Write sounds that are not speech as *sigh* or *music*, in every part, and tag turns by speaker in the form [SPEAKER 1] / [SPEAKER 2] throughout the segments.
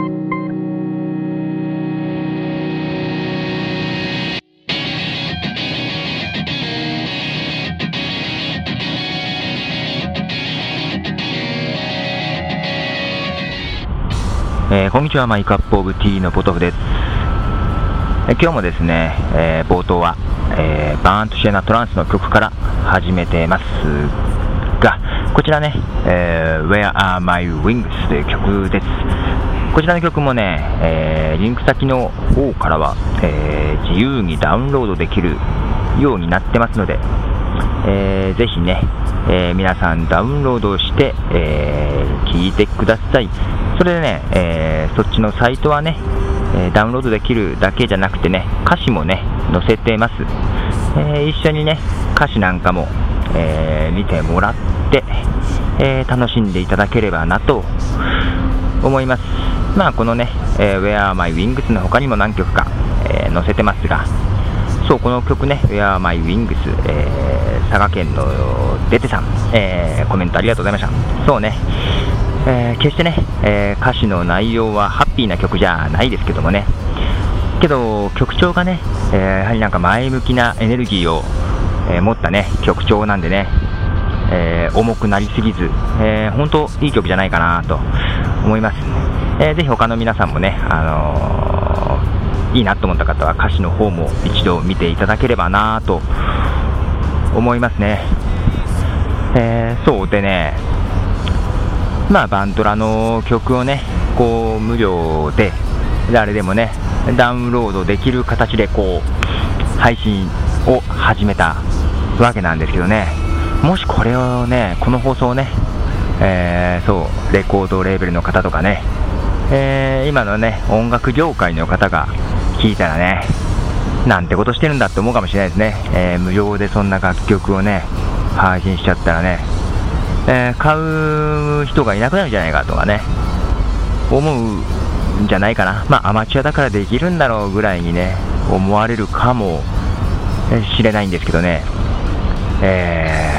[SPEAKER 1] えー、こんにちは、マイクアップオブティーのポトフです。えー、今日もですね、えー、冒頭は、えー、バーンとシェナトランスの曲から始めてますが、こちらね、えー、Where Are My Wings という曲です。こちらの曲もね、えー、リンク先の方からは、えー、自由にダウンロードできるようになってますので、えー、ぜひね、えー、皆さんダウンロードして、えー、聞いてください。それでね、えー、そっちのサイトはね、えダウンロードできるだけじゃなくてね、歌詞もね、載せてます。え一緒にね、歌詞なんかも、え見てもらって、え楽しんでいただければなと思います。まあ、このね、え Where My Wings の他にも何曲か、え載せてますが、そう、この曲ね、Where My Wings、え佐賀県のデテさん、えコメントありがとうございました。そうね、えー、決してね、えー、歌詞の内容はハッピーな曲じゃないですけどもね、けど曲調がね、えー、やはりなんか前向きなエネルギーを、え持ったね曲調なんでね、え重くなりすぎず、え本当いい曲じゃないかなと思います、えー、ぜひ他の皆さんもね、あのいいなと思った方は歌詞の方も一度見ていただければなと思いますね、えそうでねまあ、バンドラの曲をね、こう無料で誰でもね、ダウンロードできる形でこう配信を始めたわけなんですけどね、もしこれをね、この放送をね、えー、そう、レコードレーベルの方とかね、えー、今のね、音楽業界の方が聞いたらね、なんてことしてるんだって思うかもしれないですね、えー、無料でそんな楽曲をね、配信しちゃったらね、えー、買う人がいなくなるんじゃないかとかね、思うんじゃないかな。まあ、アマチュアだからできるんだろうぐらいにね、思われるかもしれないんですけどね、え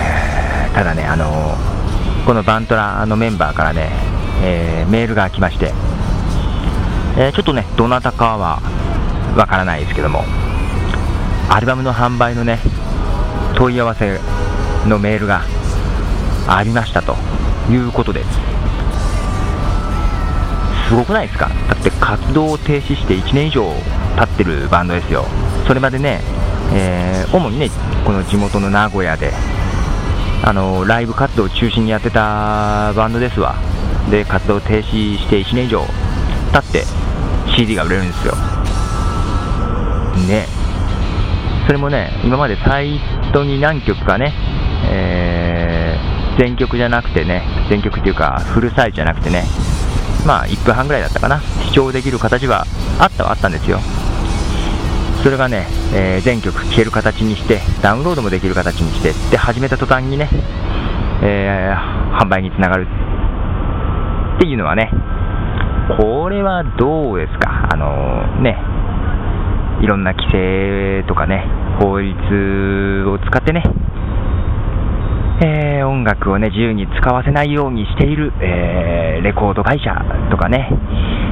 [SPEAKER 1] ー、ただね、あのこのバントラのメンバーからね、えー、メールが来まして、えちょっとね、どなたかはわからないですけども、アルバムの販売のね、問い合わせのメールがありましたということですすごくないですか？だって活動を停止して1年以上経ってるバンドですよ。それまでね、えー、主にねこの地元の名古屋であのライブ活動を中心にやってたバンドですわ。で活動停止して1年以上経って CD が売れるんですよ。ね。それもね今までサイトに何曲かね、えー全曲じゃなくてね、全曲っていうか、フルサイズじゃなくてね、まあ、1分半ぐらいだったかな、視聴できる形はあったはあったんですよ。それがね、えー、全曲聴ける形にして、ダウンロードもできる形にして、で、始めた途端にね、えー、販売につながるっていうのはね、これはどうですか、あの、ね、いろんな規制とかね、法律を使ってね、えー、音楽をね、自由に使わせないようにしている、えー、レコード会社とかね、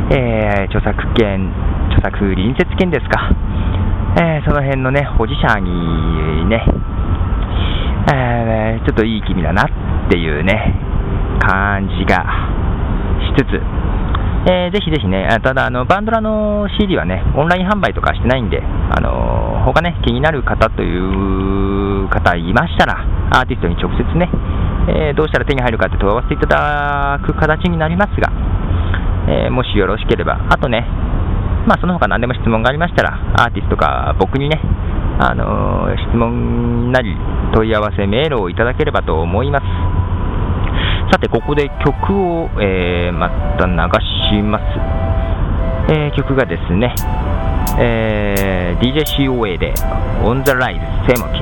[SPEAKER 1] えー、著作権、著作隣接権ですか、えその辺のね、保持者にね、えちょっといい気味だなっていうね、感じがしつつ、えー、ぜひぜひね、ただあの、バンドラの CD はね、オンライン販売とかしてないんで、あの他ね、気になる方という方いましたら、アーティストに直接ね、えー、どうしたら手に入るかって問わせていただく形になりますが、えー、もしよろしければ、あとね、まあ、その他何でも質問がありましたら、アーティストか僕にね、あの、質問なり問い合わせメールをいただければと思います。さて、ここで曲を、えー、また流します。えー、曲がですね、えー、DJ COA で On the Rise セモキ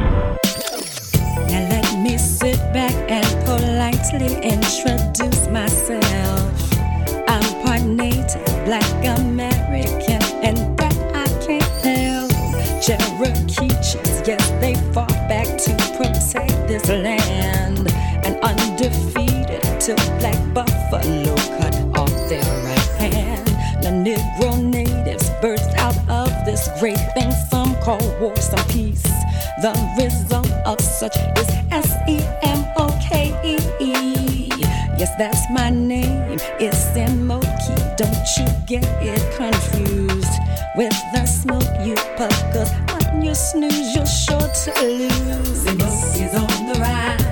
[SPEAKER 1] Now let me sit back and politely introduce myself I'm part native, black American and that I can't help Cherokee chiefs, yes they fought back to protect this land. Till black buffalo cut off their right hand The
[SPEAKER 2] Negro natives burst out of this great thing some call war, some peace. The result of such is S E M O K E. Yes, that's my name. It's Smoky. Don't you get it confused with the smoke you puff? When you snooze, you're sure to lose. Smoke is on the rise.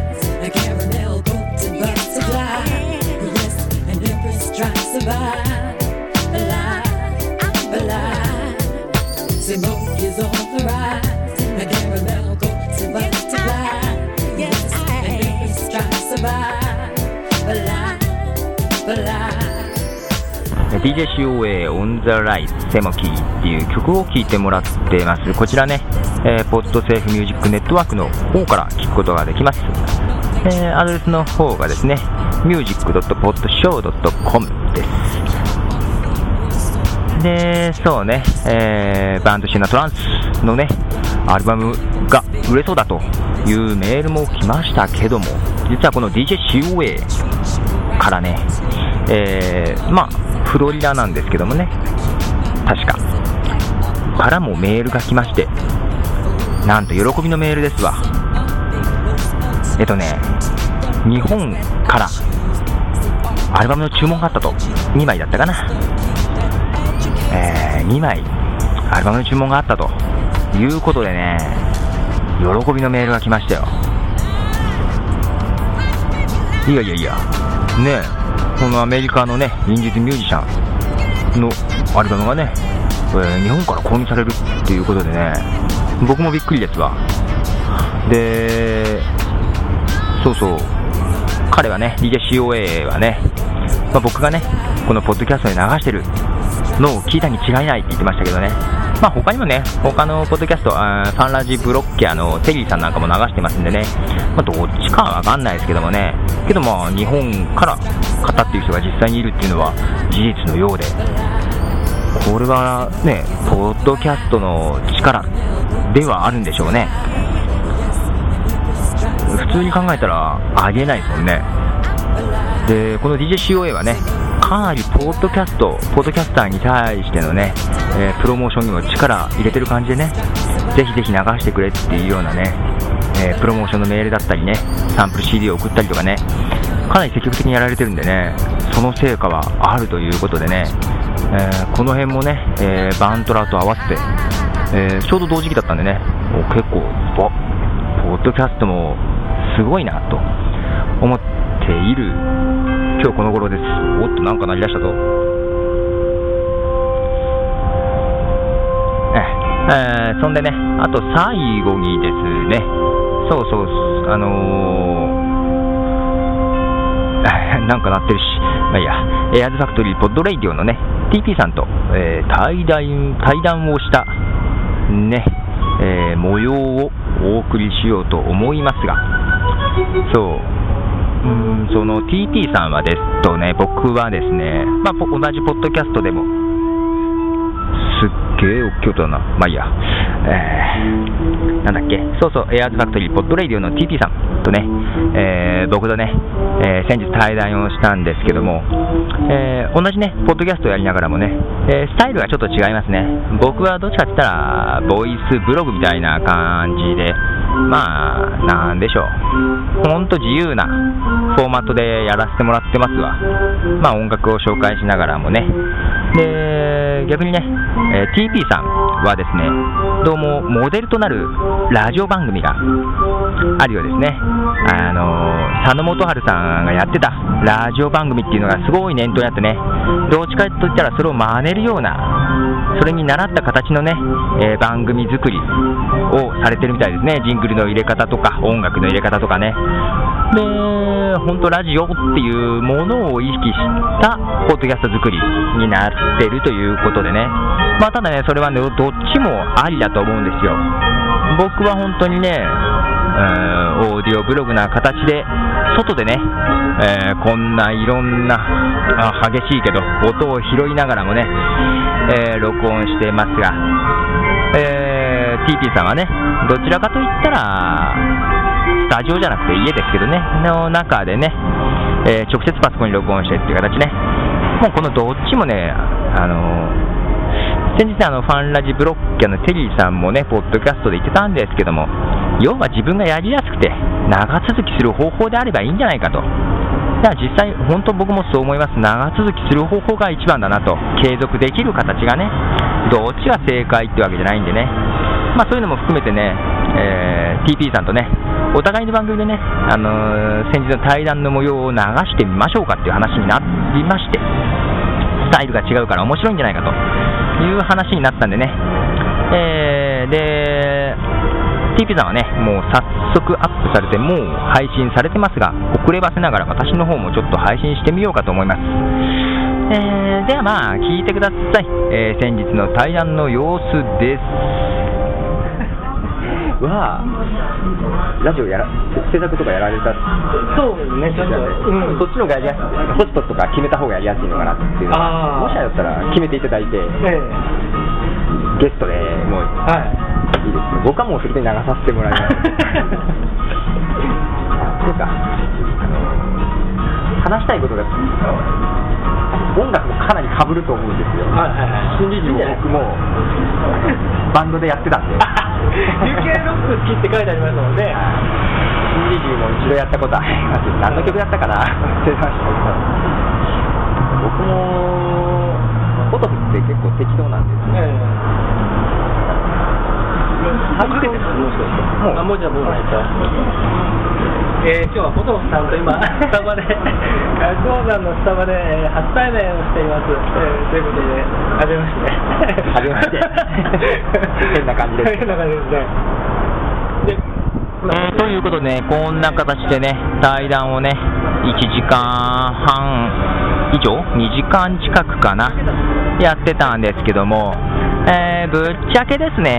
[SPEAKER 1] DJCOA On the Rise セモキーっていう曲を聴いてもらっています。こちらね、えーポッドセーフミュージックネットワークの方から聴くことができます。えーアドレスの方がですね、music.podshow.com です。で、そうね、えーバンドシナトランスのね、アルバムが売れそうだというメールも来ましたけども、実はこの DJCOA からね、えーまあ、フロリダなんですけどもね、確か、からもメールが来まして、なんと喜びのメールですわ。えっとね、日本からアルバムの注文があったと、2枚だったかな。えー、2枚。アルバムの注文があったということでね、喜びのメールが来ましたよ。いやいやいや、ねこのアメリカのね、インディーズミュージシャンのアルバムがね、えー日本から購入されるっていうことでね、僕もびっくりですわ。で、そうそう、彼はね、DJCOA はね、まあ、僕がね、このポッドキャストで流してるのを聞いたに違いないって言ってましたけどね、まあ、他にもね、他のポッドキャスト、あファンラジブロッケアのテリーさんなんかも流してますんでね、まあ、どっちかはわかんないですけどもね、けどまあ、日本から語っていう人が実際にいるっていうのは事実のようで、これはね、ポッドキャストの力ではあるんでしょうね。普通に考えたらありえないですもんね。で、この DJCOA はね、かなりポッドキャスト、ポッドキャスターに対してのね、えープロモーションにも力入れてる感じでね、ぜひぜひ流してくれっていうようなね、えープロモーションのメールだったりね、サンプル CD を送ったりとかね、かなり積極的にやられてるんでね、その成果はあるということでね、えーこの辺もね、えバントラと合わせて、えちょうど同時期だったんでね、お結構、ポッドキャストもすごいなと思っている。今日この頃です。おっと、なんか鳴り出したぞ。ええ。ーそんでね、あと最後にですね、そうそう、あのー *laughs* なんか鳴ってるし、まあいいや、エアーズファクトリーポッドレイディオのね、TP さんと、えー対談対談をした、ね、えー模様をお送りしようと思いますが、そう、うんその TT さんはですとね、僕はですね、まあ、同じポッドキャストでも、すっげえ大きい音だな、まあいいや、えーなんだっけ、そうそう、エアーズファクトリーポッドレイディオの TT さんとね、えー僕とね、えー先日対談をしたんですけども、えー同じね、ポッドキャストをやりながらもね、えスタイルがちょっと違いますね。僕はどっちかって言ったら、ボイスブログみたいな感じで、まあ、なんでしょう。ほんと自由なフォーマットでやらせてもらってますわ。まあ音楽を紹介しながらもね。で、逆にね、えー TP さんはですね、どうもモデルとなるラジオ番組があるようですね。あの佐野元春さんがやってたラジオ番組っていうのがすごい念頭にあってね、どっちかといったらそれを真似るような、それに習った形のね、えー番組作りをされてるみたいですね。ジングルの入れ方とか、音楽の入れ方とかね。で、本当ラジオっていうものを意識したポッドキャスト作りになってるということでね。まあただね、それはね、どっちもありだと思うんですよ。僕は本当にね、うんオーディオブログな形で、外でね、えーこんないろんなあ激しいけど、音を拾いながらもね、えー録音してますが、えー TP さんはね、どちらかといったら、スタジオじゃなくて家ですけどね、の中でね、え直接パソコンに録音してっていう形ね、もうこのどっちもね、あの先日あのファンラジブロッキャのテリーさんもね、ポッドキャストで言ってたんですけども、要は自分がやりやすくて、長続きする方法であればいいんじゃないかと。だから実際、本当僕もそう思います、長続きする方法が一番だなと、継続できる形がね、どっちが正解ってわけじゃないんでね、まあ、そういうのも含めてね、えー、TP さんとね、お互いの番組でね、あのー、先日の対談の模様を流してみましょうかっていう話になりまして、スタイルが違うから面白いんじゃないかという話になったんでね、えー、で、TP さんはね、もう早速アップされて、もう配信されてますが、遅ればせながら私の方もちょっと配信してみようかと思います。えー、ではまあ、聞いてください。えー、先日の対談の様子です。*laughs* は、ラジオやら、制作とかやられた。
[SPEAKER 3] そうね、ちょっと、
[SPEAKER 1] うん、そっちの方がやりやすい、ホストとか決めた方がやりやすいのかなっていう。のもしあったら決めていただいて、ええ、ゲストでもう、はい、いいです僕はもうそれで流させてもらいます。*laughs* というか、話したいことが、音楽もかなりかぶると思うんですよ。はいはいはい。新理事も僕もバンドでやってたんで。
[SPEAKER 3] UK ロック好きって書いてありますので、
[SPEAKER 1] 新理事も一度やったことあります。何の曲だったかな忘れましたけど。僕も、フォトフって結構適当なんですね。
[SPEAKER 3] 初めてもう、あ、もうじゃあもうないと。えー、今日はポトフさんと今、*laughs* スタバで、鉱山のスタバで初対面をしています。えー、ということで、はじめまして。
[SPEAKER 1] はじめまして。*laughs* 変な感じです。
[SPEAKER 3] 変な感じですね。
[SPEAKER 1] でえー、ということで、ね、こんな形でね、対談をね、1時間半以上、2時間近くかな、やってたんですけども、えー、ぶっちゃけですね、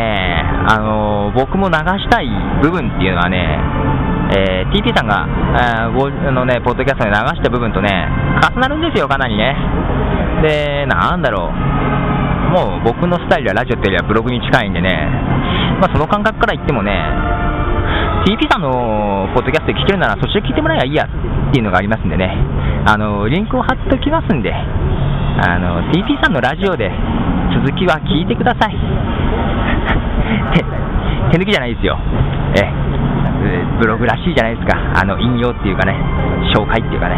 [SPEAKER 1] あのー、僕も流したい部分っていうのはね、えー、TT さんが、あのね、ポッドキャストで流した部分とね、重なるんですよ、かなりね。で、なんだろう、もう僕のスタイルはラジオっていうよりはブログに近いんでね、まあ、その感覚から言ってもね、TP さんのポッドキャストで聞けるならそっちで聞いてもらえばいいやっていうのがありますんでね、あのリンクを貼っておきますんで、あの TP さんのラジオで続きは聞いてください。*laughs* 手抜きじゃないですよ。えブログらしいじゃないですか、あの引用っていうかね、紹介っていうかね、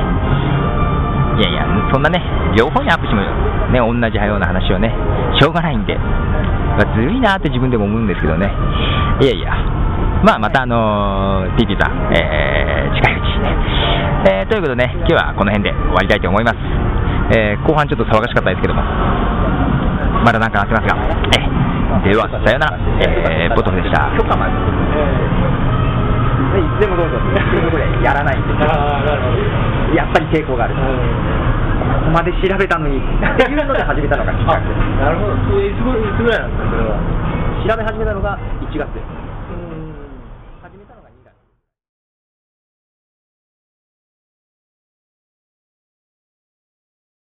[SPEAKER 1] いやいや、そんなね、両方にアップしても、ね、同じような話をね、しょうがないんで、ま、ずるいなって自分でも思うんですけどね、いやいや、まあ、また、あのー、TT さん、えー、近いうちにね、えー、ということでね、今日はこの辺で終わりたいと思います。えー、後半ちょっと騒がしかったですけども、まだなんかなってますが、えでは、さよなら、えー、ボトフでした。いつでもどうぞ。っていうこでやらないんですよ。やっぱり抵抗がある、ここまで調べたのにっていうので始めたのがきっかけ。です
[SPEAKER 3] なるほど。いつぐらいなんですかそれは？
[SPEAKER 1] 調べ始めたのが1月。です